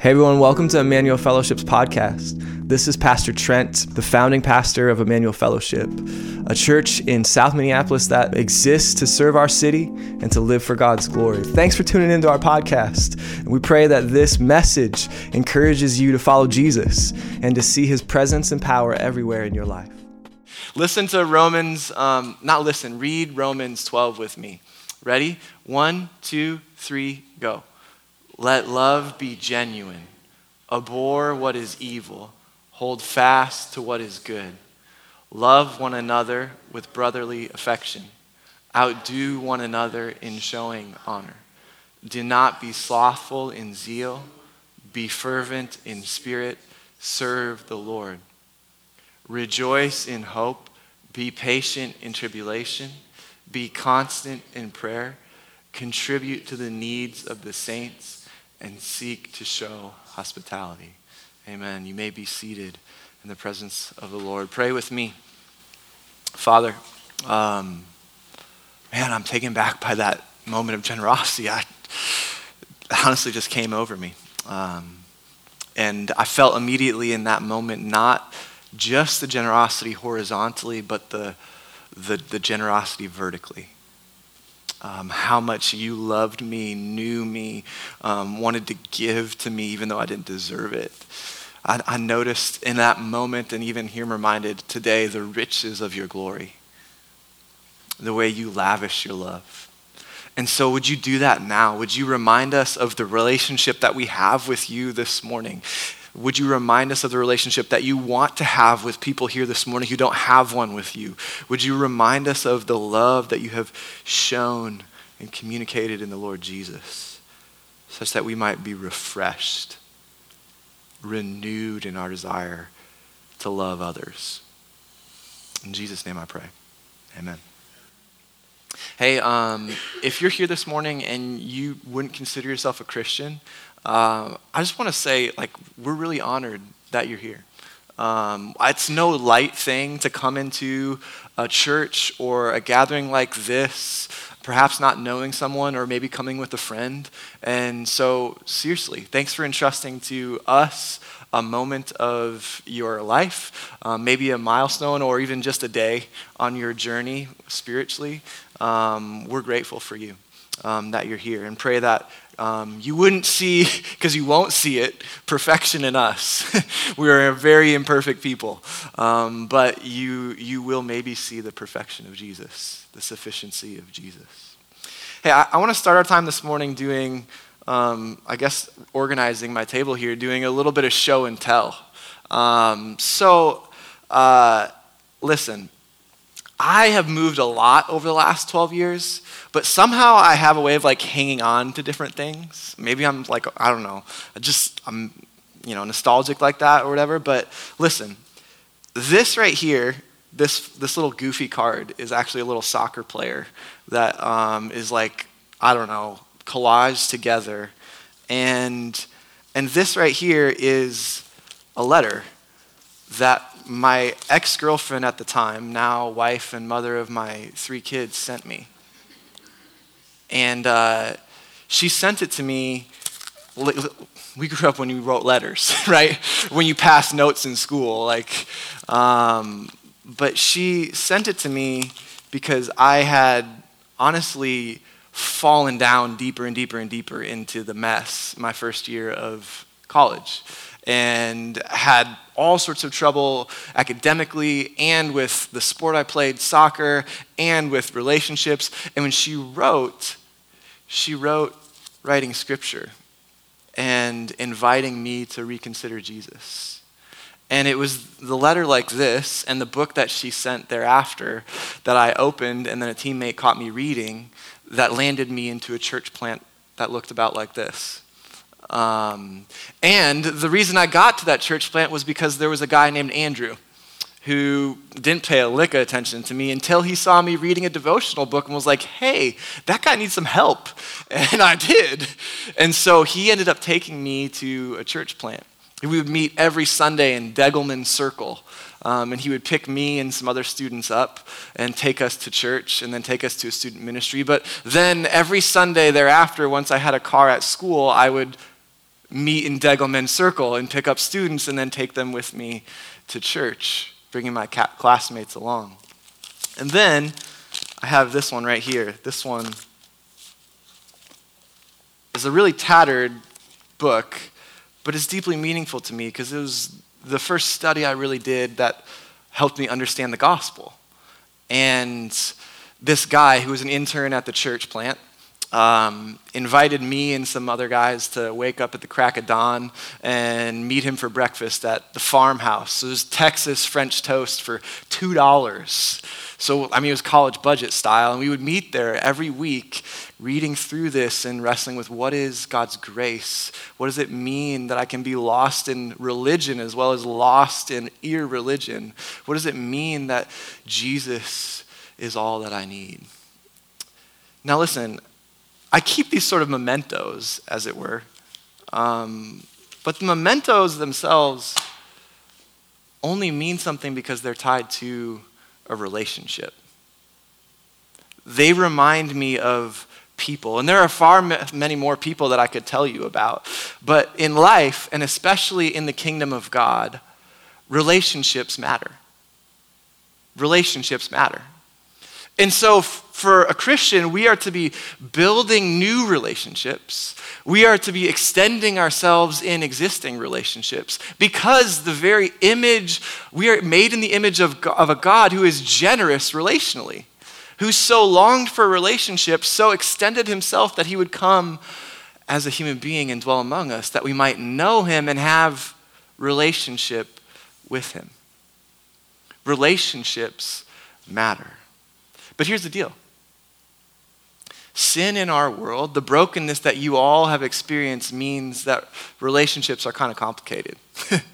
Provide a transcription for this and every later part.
Hey everyone, welcome to Emmanuel Fellowship's podcast. This is Pastor Trent, the founding pastor of Emmanuel Fellowship, a church in South Minneapolis that exists to serve our city and to live for God's glory. Thanks for tuning into our podcast. We pray that this message encourages you to follow Jesus and to see his presence and power everywhere in your life. Listen to Romans, um, not listen, read Romans 12 with me. Ready? One, two, three, go. Let love be genuine. Abhor what is evil. Hold fast to what is good. Love one another with brotherly affection. Outdo one another in showing honor. Do not be slothful in zeal. Be fervent in spirit. Serve the Lord. Rejoice in hope. Be patient in tribulation. Be constant in prayer. Contribute to the needs of the saints and seek to show hospitality. Amen. You may be seated in the presence of the Lord. Pray with me. Father, um, man, I'm taken back by that moment of generosity. I honestly just came over me. Um, and I felt immediately in that moment not just the generosity horizontally, but the, the, the generosity vertically um, how much you loved me, knew me, um, wanted to give to me even though I didn't deserve it. I, I noticed in that moment, and even here reminded today, the riches of your glory, the way you lavish your love. And so, would you do that now? Would you remind us of the relationship that we have with you this morning? Would you remind us of the relationship that you want to have with people here this morning who don't have one with you? Would you remind us of the love that you have shown and communicated in the Lord Jesus, such that we might be refreshed, renewed in our desire to love others? In Jesus' name I pray. Amen. Hey, um, if you're here this morning and you wouldn't consider yourself a Christian, uh, I just want to say, like, we're really honored that you're here. Um, it's no light thing to come into a church or a gathering like this, perhaps not knowing someone or maybe coming with a friend. And so, seriously, thanks for entrusting to us a moment of your life, um, maybe a milestone or even just a day on your journey spiritually. Um, we're grateful for you um, that you're here and pray that um, you wouldn't see, because you won't see it, perfection in us. we are a very imperfect people. Um, but you, you will maybe see the perfection of Jesus, the sufficiency of Jesus. Hey, I, I want to start our time this morning doing, um, I guess, organizing my table here, doing a little bit of show and tell. Um, so, uh, listen, I have moved a lot over the last 12 years, but somehow I have a way of like hanging on to different things. Maybe I'm like, I don't know, just, I'm, you know, nostalgic like that or whatever. But listen, this right here, this, this little goofy card is actually a little soccer player that um, is like, I don't know, collaged together. And, and this right here is a letter that my ex girlfriend at the time, now wife and mother of my three kids, sent me. And uh, she sent it to me. We grew up when you wrote letters, right? When you passed notes in school, like. Um, but she sent it to me because I had honestly fallen down deeper and deeper and deeper into the mess my first year of college and had all sorts of trouble academically and with the sport I played, soccer, and with relationships. And when she wrote, she wrote writing scripture and inviting me to reconsider Jesus. And it was the letter like this and the book that she sent thereafter that I opened, and then a teammate caught me reading that landed me into a church plant that looked about like this. Um, and the reason I got to that church plant was because there was a guy named Andrew who didn't pay a lick of attention to me until he saw me reading a devotional book and was like, hey, that guy needs some help. And I did. And so he ended up taking me to a church plant. We would meet every Sunday in Degelman Circle. Um, and he would pick me and some other students up and take us to church and then take us to a student ministry. But then every Sunday thereafter, once I had a car at school, I would meet in Degelman Circle and pick up students and then take them with me to church, bringing my classmates along. And then I have this one right here. This one is a really tattered book, but it's deeply meaningful to me because it was the first study I really did that helped me understand the gospel. And this guy who was an intern at the church plant um, invited me and some other guys to wake up at the crack of dawn and meet him for breakfast at the farmhouse. it was Texas French toast for $2. So, I mean, it was college budget style. And we would meet there every week reading through this and wrestling with what is God's grace? What does it mean that I can be lost in religion as well as lost in irreligion? What does it mean that Jesus is all that I need? Now, listen, I keep these sort of mementos, as it were. Um, but the mementos themselves only mean something because they're tied to a relationship. They remind me of people, and there are far many more people that I could tell you about. But in life, and especially in the kingdom of God, relationships matter. Relationships matter. And so, for a Christian, we are to be building new relationships. We are to be extending ourselves in existing relationships because the very image, we are made in the image of, of a God who is generous relationally, who so longed for relationships, so extended himself that he would come as a human being and dwell among us, that we might know him and have relationship with him. Relationships matter. But here's the deal sin in our world, the brokenness that you all have experienced, means that relationships are kind of complicated.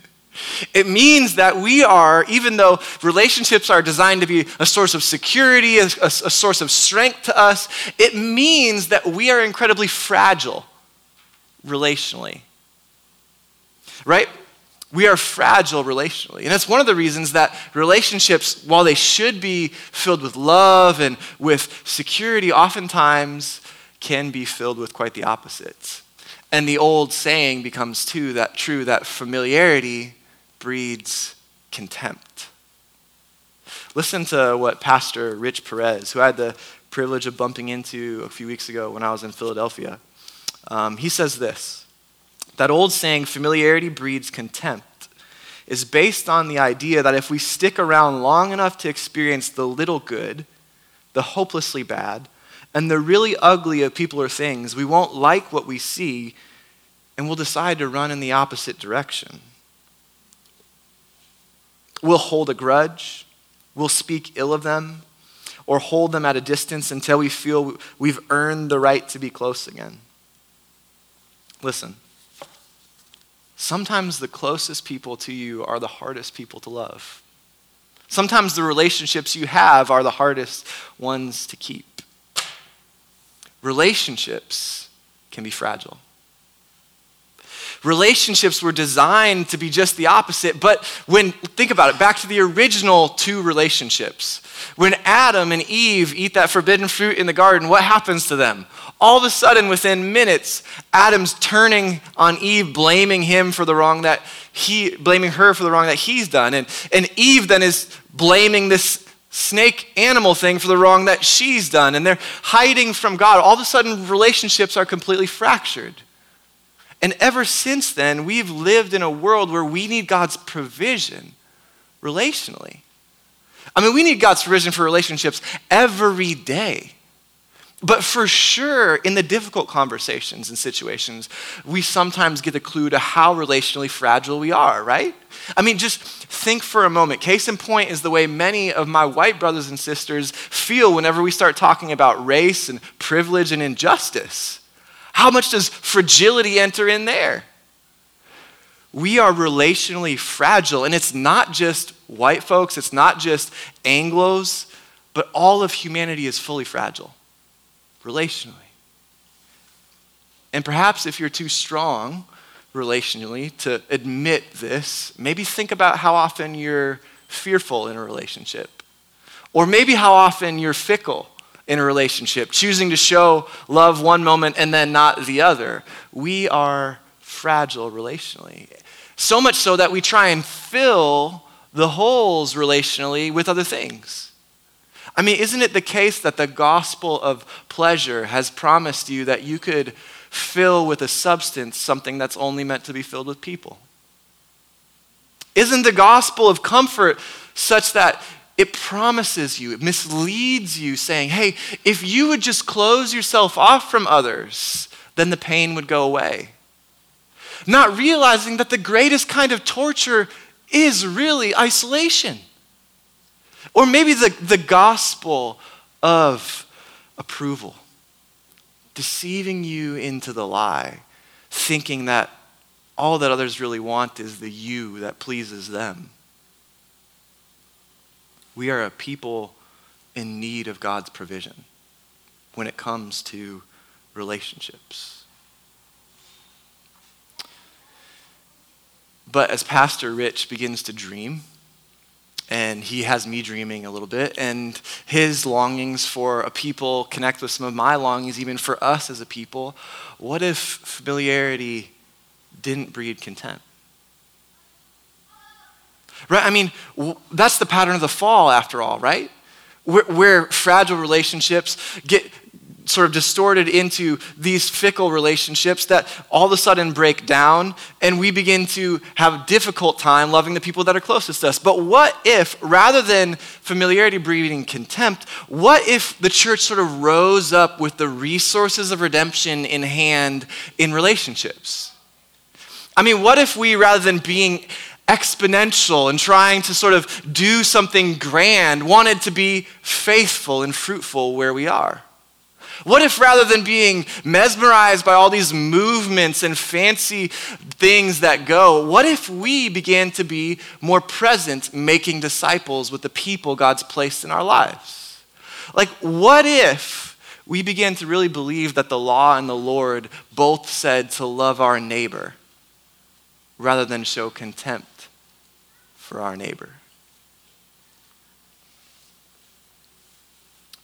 it means that we are, even though relationships are designed to be a source of security, a, a, a source of strength to us, it means that we are incredibly fragile relationally. Right? We are fragile relationally. And that's one of the reasons that relationships, while they should be filled with love and with security, oftentimes can be filled with quite the opposites. And the old saying becomes too that true that familiarity breeds contempt. Listen to what Pastor Rich Perez, who I had the privilege of bumping into a few weeks ago when I was in Philadelphia, um, he says this that old saying, familiarity breeds contempt, is based on the idea that if we stick around long enough to experience the little good, the hopelessly bad, and the really ugly of people or things, we won't like what we see and we'll decide to run in the opposite direction. We'll hold a grudge, we'll speak ill of them, or hold them at a distance until we feel we've earned the right to be close again. Listen, Sometimes the closest people to you are the hardest people to love. Sometimes the relationships you have are the hardest ones to keep. Relationships can be fragile. Relationships were designed to be just the opposite, but when, think about it, back to the original two relationships. When Adam and Eve eat that forbidden fruit in the garden, what happens to them? All of a sudden, within minutes, Adam's turning on Eve, blaming him for the wrong that he, blaming her for the wrong that he's done. And, and Eve then is blaming this snake animal thing for the wrong that she's done. And they're hiding from God. All of a sudden, relationships are completely fractured. And ever since then, we've lived in a world where we need God's provision relationally. I mean, we need God's provision for relationships every day. But for sure, in the difficult conversations and situations, we sometimes get a clue to how relationally fragile we are, right? I mean, just think for a moment. Case in point is the way many of my white brothers and sisters feel whenever we start talking about race and privilege and injustice. How much does fragility enter in there? We are relationally fragile, and it's not just white folks, it's not just Anglos, but all of humanity is fully fragile relationally. And perhaps if you're too strong relationally to admit this, maybe think about how often you're fearful in a relationship. Or maybe how often you're fickle in a relationship, choosing to show love one moment and then not the other. We are fragile relationally. So much so that we try and fill the holes relationally with other things. I mean, isn't it the case that the gospel of pleasure has promised you that you could fill with a substance something that's only meant to be filled with people? Isn't the gospel of comfort such that it promises you, it misleads you, saying, hey, if you would just close yourself off from others, then the pain would go away? Not realizing that the greatest kind of torture is really isolation. Or maybe the, the gospel of approval, deceiving you into the lie, thinking that all that others really want is the you that pleases them. We are a people in need of God's provision when it comes to relationships. But as Pastor Rich begins to dream, and he has me dreaming a little bit, and his longings for a people connect with some of my longings, even for us as a people. What if familiarity didn't breed contempt? Right? I mean, that's the pattern of the fall, after all, right? Where, where fragile relationships get sort of distorted into these fickle relationships that all of a sudden break down and we begin to have a difficult time loving the people that are closest to us. But what if, rather than familiarity breeding contempt, what if the church sort of rose up with the resources of redemption in hand in relationships? I mean, what if we, rather than being exponential and trying to sort of do something grand, wanted to be faithful and fruitful where we are? What if rather than being mesmerized by all these movements and fancy things that go, what if we began to be more present making disciples with the people God's placed in our lives? Like, what if we began to really believe that the law and the Lord both said to love our neighbor rather than show contempt for our neighbor.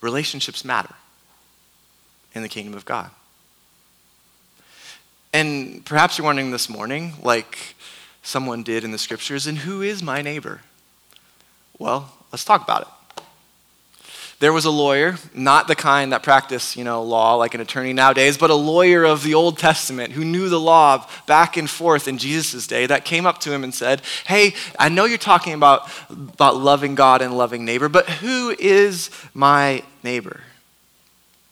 Relationships matter in the kingdom of God. And perhaps you're wondering this morning, like someone did in the scriptures, and who is my neighbor? Well, let's talk about it. There was a lawyer, not the kind that practiced, you know, law like an attorney nowadays, but a lawyer of the Old Testament who knew the law back and forth in Jesus' day that came up to him and said, Hey, I know you're talking about, about loving God and loving neighbor, but who is my neighbor?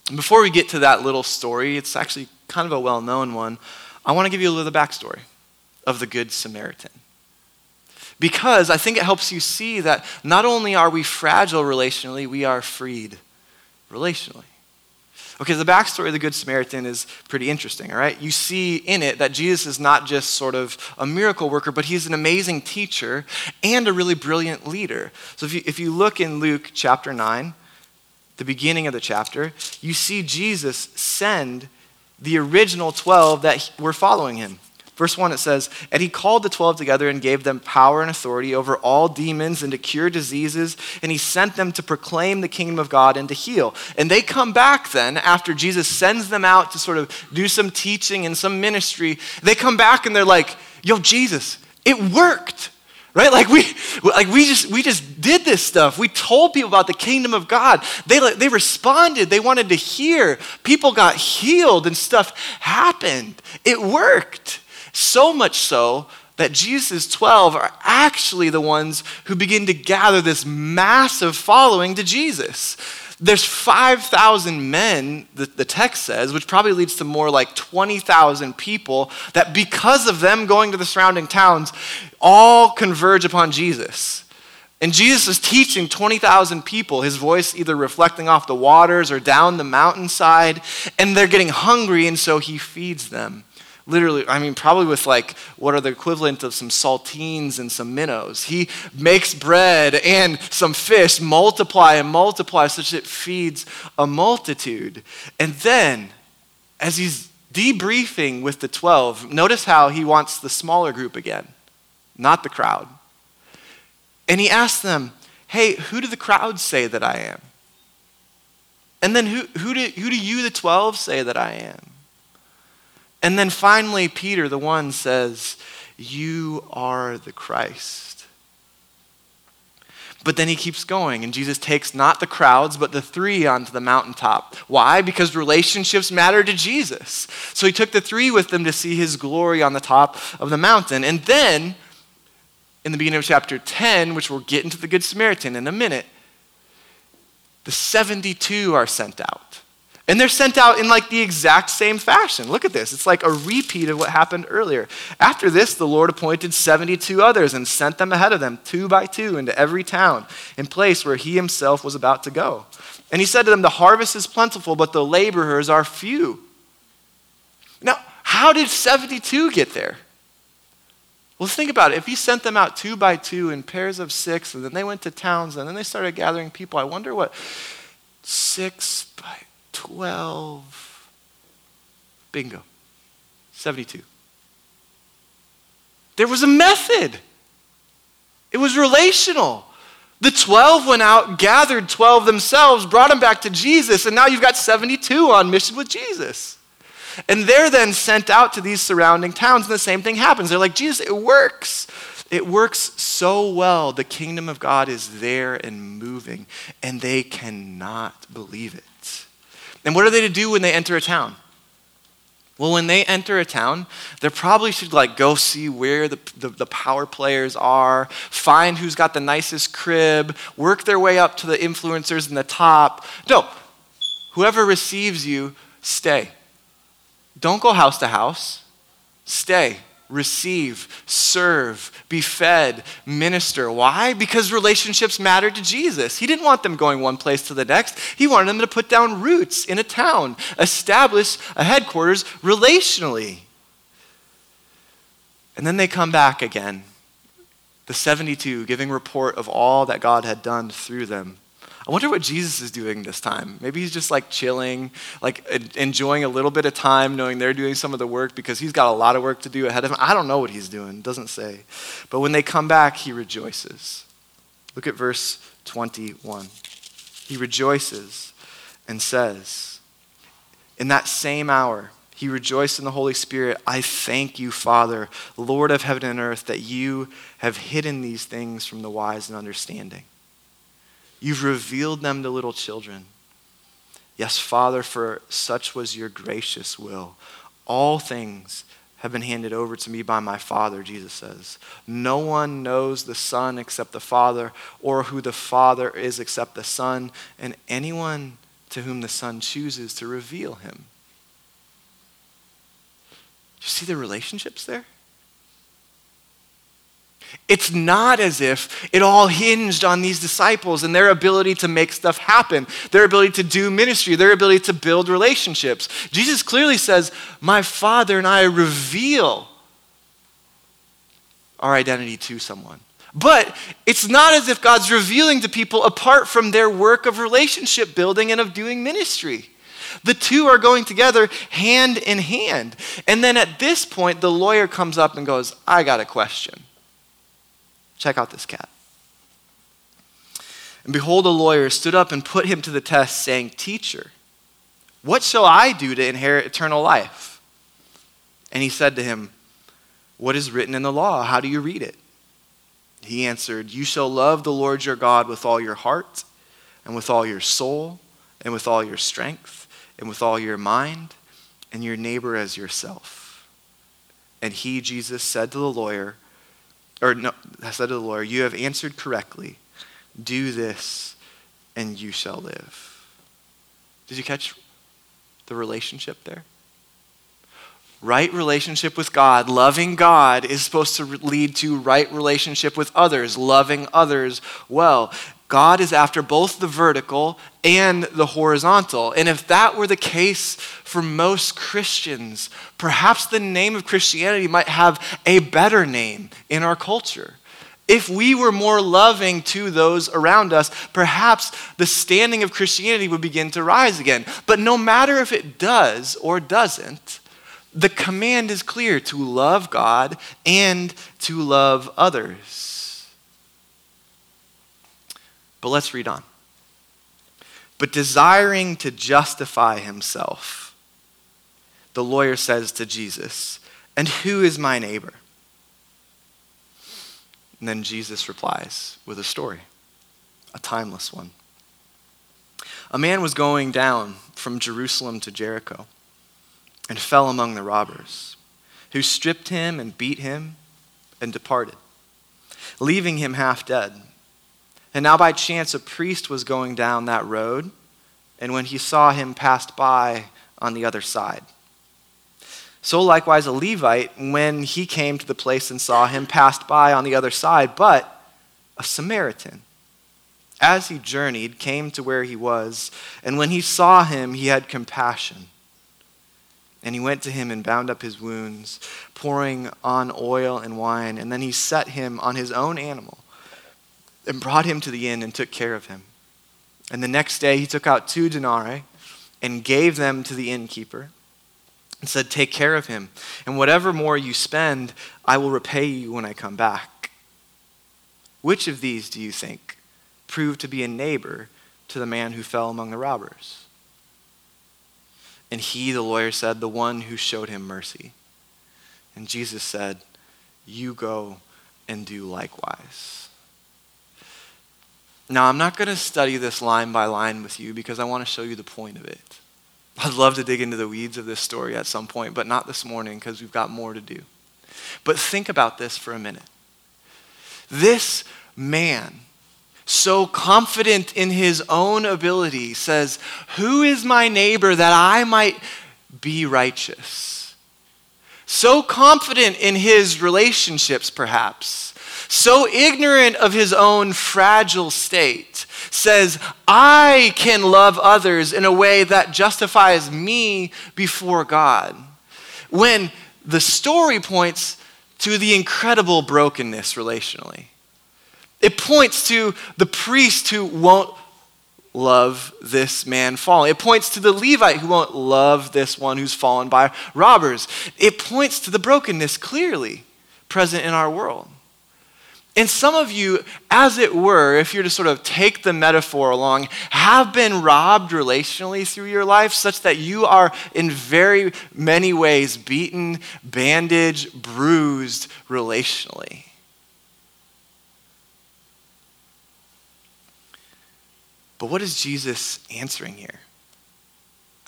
And before we get to that little story, it's actually kind of a well known one. I want to give you a little backstory of the Good Samaritan. Because I think it helps you see that not only are we fragile relationally, we are freed relationally. Okay, the backstory of the Good Samaritan is pretty interesting, all right? You see in it that Jesus is not just sort of a miracle worker, but he's an amazing teacher and a really brilliant leader. So if you, if you look in Luke chapter 9, the beginning of the chapter, you see Jesus send the original 12 that were following him. Verse 1, it says, And he called the twelve together and gave them power and authority over all demons and to cure diseases, and he sent them to proclaim the kingdom of God and to heal. And they come back then, after Jesus sends them out to sort of do some teaching and some ministry, they come back and they're like, Yo, Jesus, it worked right? Like we like we just we just did this stuff. We told people about the kingdom of god. They they responded. They wanted to hear. People got healed and stuff happened. It worked so much so that Jesus' 12 are actually the ones who begin to gather this massive following to Jesus. There's 5,000 men, the, the text says, which probably leads to more like 20,000 people that, because of them going to the surrounding towns, all converge upon Jesus. And Jesus is teaching 20,000 people, his voice either reflecting off the waters or down the mountainside, and they're getting hungry, and so he feeds them literally, I mean, probably with like what are the equivalent of some saltines and some minnows. He makes bread and some fish multiply and multiply such that it feeds a multitude. And then, as he's debriefing with the 12, notice how he wants the smaller group again, not the crowd. And he asks them, Hey, who do the crowd say that I am? And then who, who, do, who do you, the 12, say that I am? And then finally, Peter, the one, says, You are the Christ. But then he keeps going, and Jesus takes not the crowds, but the three onto the mountaintop. Why? Because relationships matter to Jesus. So he took the three with them to see his glory on the top of the mountain. And then, in the beginning of chapter 10, which we'll get into the Good Samaritan in a minute, the 72 are sent out. And they're sent out in like the exact same fashion. Look at this. It's like a repeat of what happened earlier. After this, the Lord appointed 72 others and sent them ahead of them, two by two, into every town and place where he himself was about to go. And he said to them, The harvest is plentiful, but the laborers are few. Now, how did 72 get there? Well, think about it. If he sent them out two by two in pairs of six, and then they went to towns, and then they started gathering people, I wonder what six by 12. Bingo. 72. There was a method, it was relational. The 12 went out, gathered 12 themselves, brought them back to Jesus, and now you've got 72 on mission with Jesus. And they're then sent out to these surrounding towns, and the same thing happens. They're like, Jesus, it works. It works so well. The kingdom of God is there and moving, and they cannot believe it. And what are they to do when they enter a town? Well, when they enter a town, they probably should like go see where the, the, the, power players are, find who's got the nicest crib, work their way up to the influencers in the top. No, whoever receives you, stay. Don't go house to house. Stay receive, serve, be fed, minister. Why? Because relationships matter to Jesus. He didn't want them going one place to the next. He wanted them to put down roots in a town, establish a headquarters relationally. And then they come back again, the 72, giving report of all that God had done through them. I wonder what Jesus is doing this time. Maybe he's just like chilling, like enjoying a little bit of time, knowing they're doing some of the work because he's got a lot of work to do ahead of him. I don't know what he's doing, doesn't say. But when they come back, he rejoices. Look at verse 21. He rejoices and says, In that same hour, he rejoiced in the Holy Spirit. I thank you, Father, Lord of heaven and earth, that you have hidden these things from the wise and understanding You've revealed them to little children. Yes, Father, for such was your gracious will. All things have been handed over to me by my Father, Jesus says. No one knows the Son except the Father, or who the Father is except the Son, and anyone to whom the Son chooses to reveal him. You see the relationships there? It's not as if it all hinged on these disciples and their ability to make stuff happen, their ability to do ministry, their ability to build relationships. Jesus clearly says, My Father and I reveal our identity to someone. But it's not as if God's revealing to people apart from their work of relationship building and of doing ministry. The two are going together hand in hand. And then at this point, the lawyer comes up and goes, I got a question. Check out this cat. And behold, a lawyer stood up and put him to the test, saying, Teacher, what shall I do to inherit eternal life? And he said to him, What is written in the law? How do you read it? He answered, You shall love the Lord your God with all your heart, and with all your soul, and with all your strength, and with all your mind, and your neighbor as yourself. And he, Jesus, said to the lawyer, or no, I said to the lawyer, You have answered correctly. Do this, and you shall live. Did you catch the relationship there? Right relationship with God, loving God, is supposed to lead to right relationship with others, loving others well. God is after both the vertical and the horizontal. And if that were the case for most Christians, perhaps the name of Christianity might have a better name in our culture. If we were more loving to those around us, perhaps the standing of Christianity would begin to rise again. But no matter if it does or doesn't, the command is clear to love God and to love others. But let's read on. But desiring to justify himself, the lawyer says to Jesus, And who is my neighbor? And then Jesus replies with a story, a timeless one. A man was going down from Jerusalem to Jericho and fell among the robbers, who stripped him and beat him and departed, leaving him half dead. And now by chance a priest was going down that road, and when he saw him, passed by on the other side. So likewise a Levite, when he came to the place and saw him, passed by on the other side, but a Samaritan as he journeyed, came to where he was, and when he saw him, he had compassion. And he went to him and bound up his wounds, pouring on oil and wine, and then he set him on his own animal and brought him to the inn and took care of him. And the next day he took out two denarii and gave them to the innkeeper and said, Take care of him, and whatever more you spend, I will repay you when I come back. Which of these do you think? proved to be a neighbor to the man who fell among the robbers. And he, the lawyer, said, The one who showed him mercy. And Jesus said, You go and do likewise. Now, I'm not going to study this line by line with you because I want to show you the point of it. I'd love to dig into the weeds of this story at some point, but not this morning because we've got more to do. But think about this for a minute. This man so confident in his own ability, says, Who is my neighbor that I might be righteous? So confident in his relationships, perhaps, so ignorant of his own fragile state, says, I can love others in a way that justifies me before God. When the story points to the incredible brokenness relationally. It points to the priest who won't love this man falling. It points to the Levite who won't love this one who's fallen by robbers. It points to the brokenness clearly present in our world. And some of you, as it were, if you're to sort of take the metaphor along, have been robbed relationally through your life such that you are in very many ways beaten, bandaged, bruised relationally. But what is Jesus answering here?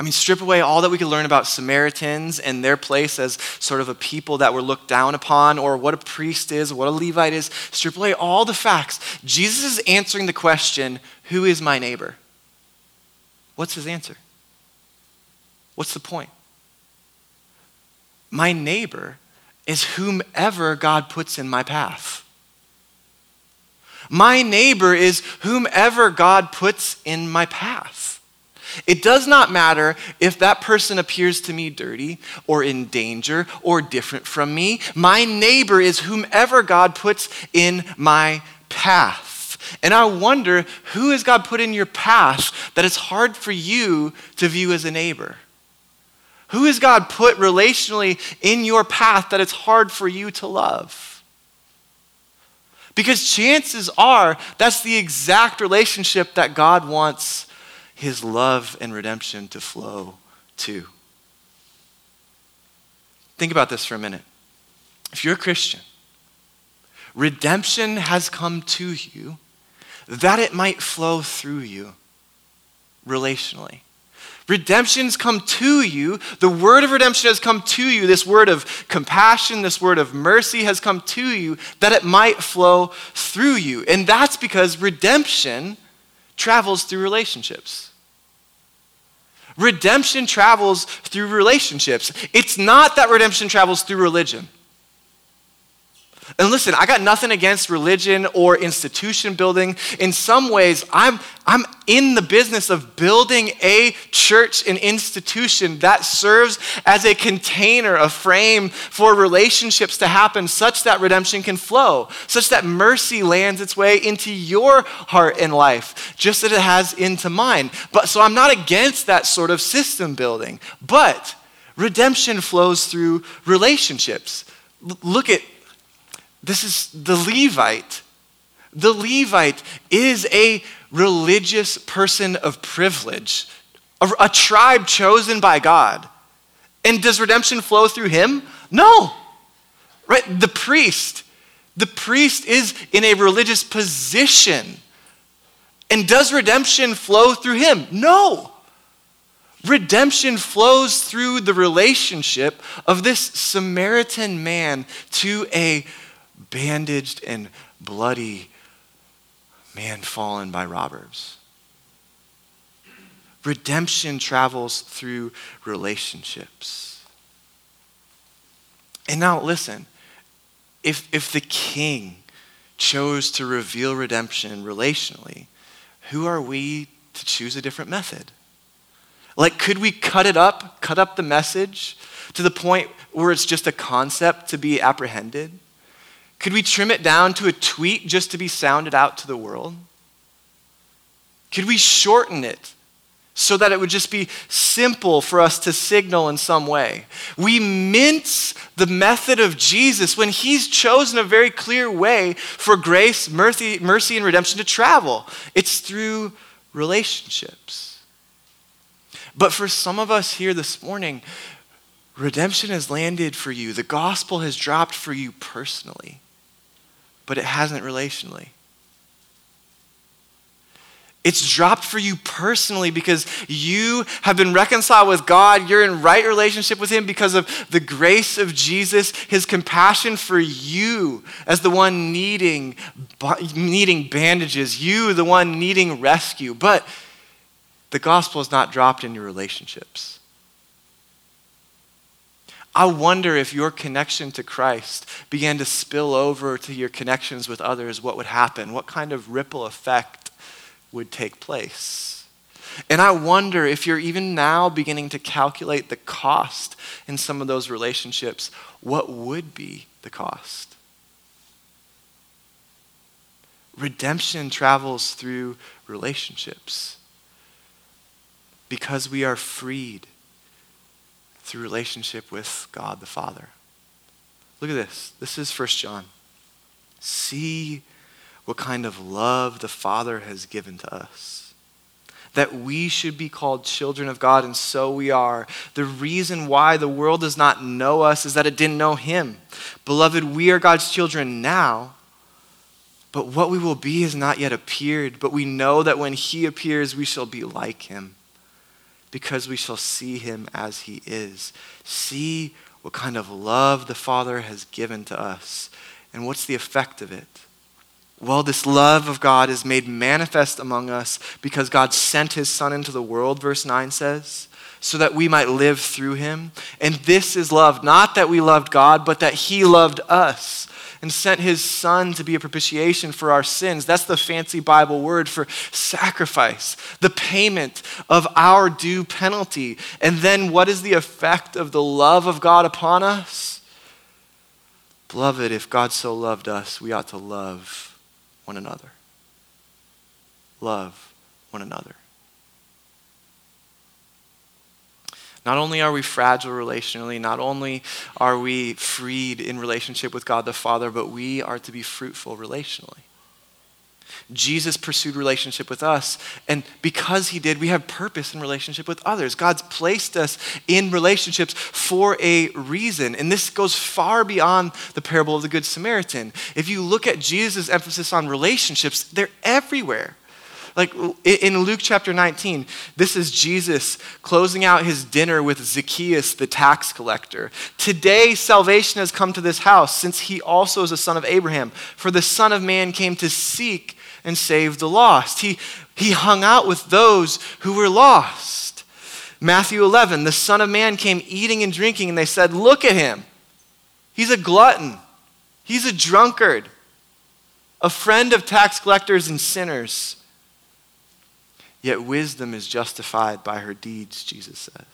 I mean, strip away all that we could learn about Samaritans and their place as sort of a people that were looked down upon, or what a priest is, what a Levite is. Strip away all the facts. Jesus is answering the question Who is my neighbor? What's his answer? What's the point? My neighbor is whomever God puts in my path. My neighbor is whomever God puts in my path. It does not matter if that person appears to me dirty or in danger or different from me. My neighbor is whomever God puts in my path. And I wonder who has God put in your path that it's hard for you to view as a neighbor? Who has God put relationally in your path that it's hard for you to love? Because chances are that's the exact relationship that God wants his love and redemption to flow to. Think about this for a minute. If you're a Christian, redemption has come to you that it might flow through you relationally. Redemption's come to you. The word of redemption has come to you. This word of compassion, this word of mercy has come to you that it might flow through you. And that's because redemption travels through relationships. Redemption travels through relationships. It's not that redemption travels through religion. And listen, I got nothing against religion or institution building. In some ways, I'm, I'm in the business of building a church, an institution that serves as a container, a frame for relationships to happen such that redemption can flow, such that mercy lands its way into your heart and life, just as it has into mine. But so I'm not against that sort of system building, but redemption flows through relationships. L- look at this is the Levite. The Levite is a religious person of privilege, a, a tribe chosen by God. And does redemption flow through him? No. Right? The priest. The priest is in a religious position. And does redemption flow through him? No. Redemption flows through the relationship of this Samaritan man to a bandaged and bloody man fallen by robbers. Redemption travels through relationships. And now, listen if, if the king chose to reveal redemption relationally, who are we to choose a different method? Like, could we cut it up, cut up the message to the point where it's just a concept to be apprehended? Could we trim it down to a tweet just to be sounded out to the world? Could we shorten it so that it would just be simple for us to signal in some way? We mince the method of Jesus when he's chosen a very clear way for grace, mercy, mercy and redemption to travel. It's through relationships. But for some of us here this morning, redemption has landed for you. The gospel has dropped for you personally but it hasn't relationally. It's dropped for you personally because you have been reconciled with God. You're in right relationship with Him because of the grace of Jesus, His compassion for you as the one needing, needing bandages, you, the one needing rescue. But the gospel is not dropped in your relationships. I wonder if your connection to Christ began to spill over to your connections with others, what would happen? What kind of ripple effect would take place? And I wonder if you're even now beginning to calculate the cost in some of those relationships, what would be the cost? Redemption travels through relationships because we are freed through relationship with God the Father. Look at this. This is 1 John. See what kind of love the Father has given to us. That we should be called children of God, and so we are. The reason why the world does not know us is that it didn't know Him. Beloved, we are God's children now, but what we will be has not yet appeared. But we know that when He appears, we shall be like Him because we shall see him as he is. See what kind of love the Father has given to us. And what's the effect of it? Well, this love of God is made manifest among us because God sent his Son into the world, verse 9 says, so that we might live through him. And this is love, not that we loved God, but that he loved us and sent his son to be a propitiation for our sins. That's the fancy Bible word for sacrifice, the payment of our due penalty. And then what is the effect of the love of God upon us? Beloved, if God so loved us, we ought to love one another. Love one another. Not only are we fragile relationally, not only are we freed in relationship with God the Father, but we are to be fruitful relationally. Jesus pursued relationship with us, and because he did, we have purpose in relationship with others. God's placed us in relationships for a reason, and this goes far beyond the parable of the Good Samaritan. If you look at Jesus' emphasis on relationships, they're everywhere. Like in Luke chapter 19, this is Jesus closing out his dinner with Zacchaeus, the tax collector. Today, salvation has come to this house, since he also is a son of Abraham. For the Son of Man came to seek and save the lost. He, he hung out with those who were lost. Matthew 11, the Son of Man came eating and drinking, and they said, Look at him. He's a glutton, he's a drunkard, a friend of tax collectors and sinners. Yet wisdom is justified by her deeds, Jesus says.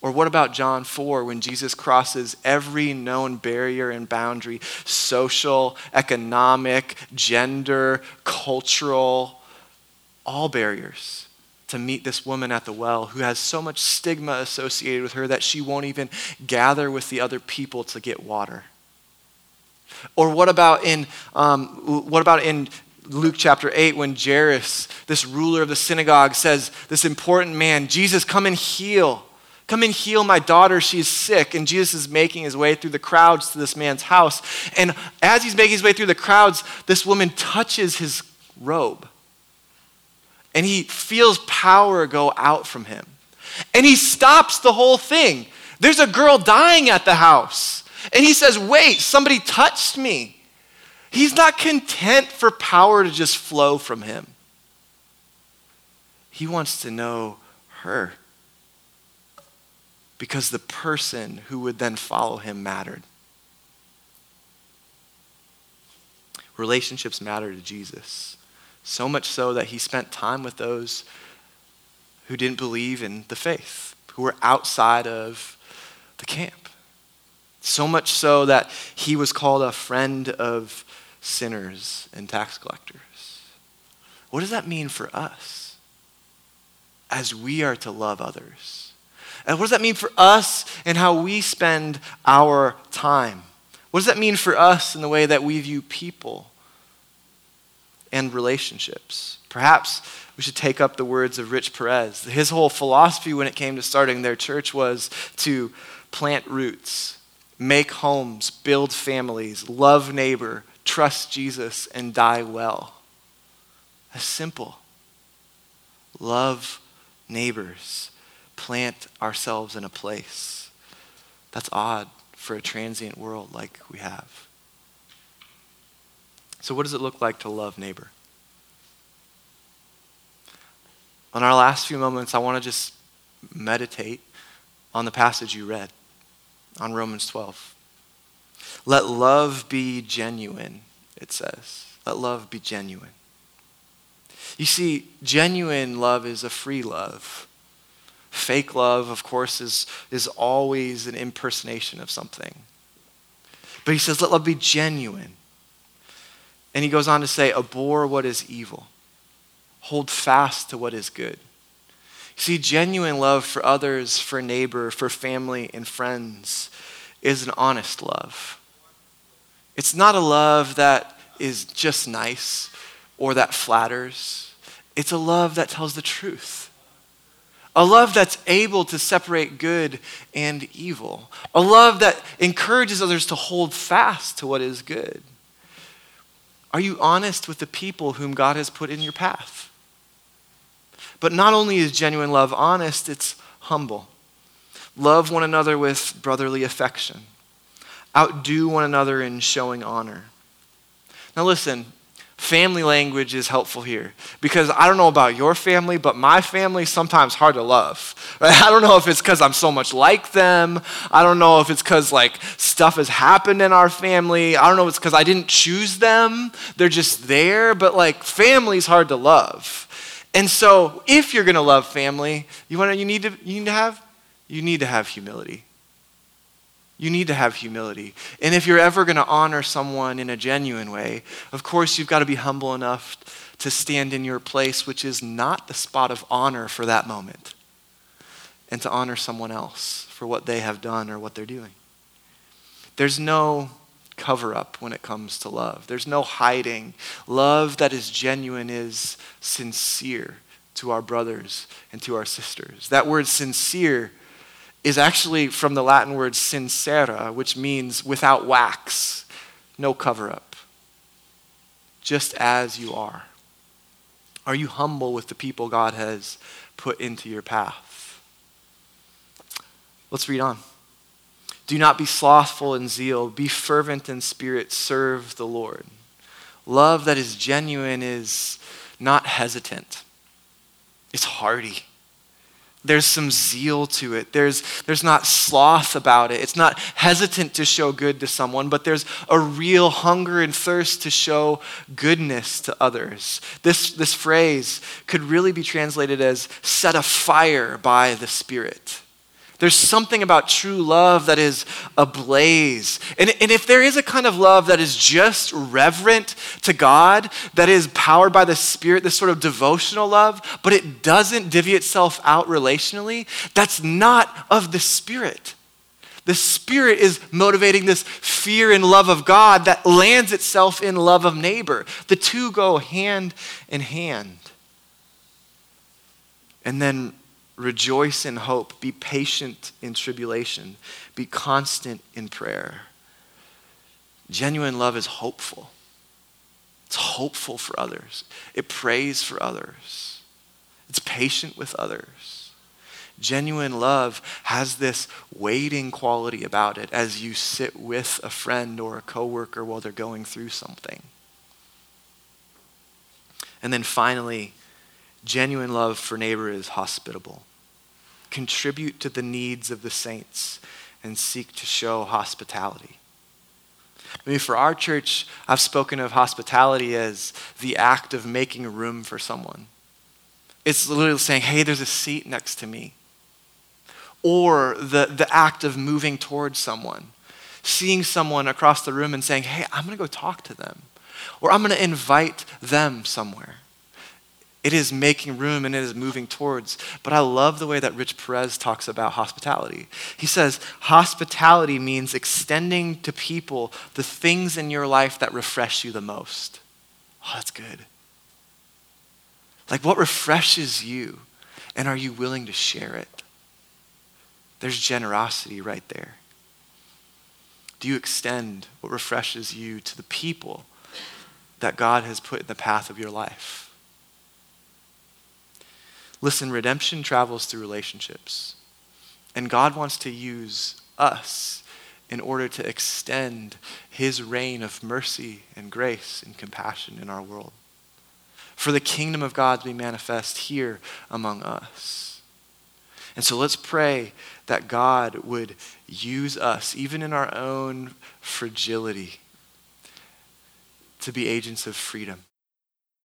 Or what about John 4 when Jesus crosses every known barrier and boundary social, economic, gender, cultural, all barriers to meet this woman at the well who has so much stigma associated with her that she won't even gather with the other people to get water? Or what about in, um, what about in Luke chapter 8 when Jairus, this ruler of the synagogue, says, This important man, Jesus, come and heal. Come and heal my daughter. She's sick. And Jesus is making his way through the crowds to this man's house. And as he's making his way through the crowds, this woman touches his robe. And he feels power go out from him. And he stops the whole thing. There's a girl dying at the house. And he says, Wait, somebody touched me. He's not content for power to just flow from him. He wants to know her because the person who would then follow him mattered. Relationships matter to Jesus. So much so that he spent time with those who didn't believe in the faith, who were outside of the camp. So much so that he was called a friend of sinners and tax collectors. What does that mean for us as we are to love others? And what does that mean for us and how we spend our time? What does that mean for us in the way that we view people and relationships? Perhaps we should take up the words of Rich Perez. His whole philosophy when it came to starting their church was to plant roots, make homes, build families, love neighbor, trust Jesus, and die well. That's simple. Love neighbors plant ourselves in a place. That's odd for a transient world like we have. So, what does it look like to love neighbor? On our last few moments, I want to just meditate on the passage you read, on Romans 12. Let love be genuine, it says. Let love be genuine. You see, genuine love is a free love. Fake love, of course, is, is always an impersonation of something. But he says, let love be genuine. And he goes on to say, abhor what is evil, hold fast to what is good. See, genuine love for others, for neighbor, for family, and friends is an honest love. It's not a love that is just nice or that flatters, it's a love that tells the truth. A love that's able to separate good and evil. A love that encourages others to hold fast to what is good. Are you honest with the people whom God has put in your path? But not only is genuine love honest, it's humble. Love one another with brotherly affection. Outdo one another in showing honor. Now, listen, family language is helpful here because I don't know about your family, but my family sometimes hard to love. I don't know if it's because I'm so much like them. I don't know if it's because like stuff has happened in our family. I don't know if it's because I didn't choose them. They're just there, but like family's hard to love. And so if you're gonna love family, you want to you need to you need to have you need to have humility. You need to have humility. And if you're ever going to honor someone in a genuine way, of course, you've got to be humble enough to stand in your place, which is not the spot of honor for that moment, and to honor someone else for what they have done or what they're doing. There's no cover up when it comes to love, there's no hiding. Love that is genuine is sincere to our brothers and to our sisters. That word sincere is actually from the Latin word sincera, which means without wax, no cover up, just as you are. Are you humble with the people God has put into your path? Let's read on. Do not be slothful in zeal, be fervent in spirit, serve the Lord. Love that is genuine is not hesitant, it's hearty. There's some zeal to it. There's, there's not sloth about it. It's not hesitant to show good to someone, but there's a real hunger and thirst to show goodness to others. This, this phrase could really be translated as set afire by the Spirit. There's something about true love that is ablaze. And, and if there is a kind of love that is just reverent to God, that is powered by the Spirit, this sort of devotional love, but it doesn't divvy itself out relationally, that's not of the Spirit. The Spirit is motivating this fear and love of God that lands itself in love of neighbor. The two go hand in hand. And then Rejoice in hope. Be patient in tribulation. Be constant in prayer. Genuine love is hopeful. It's hopeful for others. It prays for others. It's patient with others. Genuine love has this waiting quality about it as you sit with a friend or a coworker while they're going through something. And then finally, genuine love for neighbor is hospitable. Contribute to the needs of the saints and seek to show hospitality. I mean, for our church, I've spoken of hospitality as the act of making room for someone. It's literally saying, hey, there's a seat next to me. Or the, the act of moving towards someone, seeing someone across the room and saying, hey, I'm going to go talk to them. Or I'm going to invite them somewhere. It is making room and it is moving towards. But I love the way that Rich Perez talks about hospitality. He says, hospitality means extending to people the things in your life that refresh you the most. Oh, that's good. Like, what refreshes you? And are you willing to share it? There's generosity right there. Do you extend what refreshes you to the people that God has put in the path of your life? Listen, redemption travels through relationships. And God wants to use us in order to extend his reign of mercy and grace and compassion in our world. For the kingdom of God to be manifest here among us. And so let's pray that God would use us, even in our own fragility, to be agents of freedom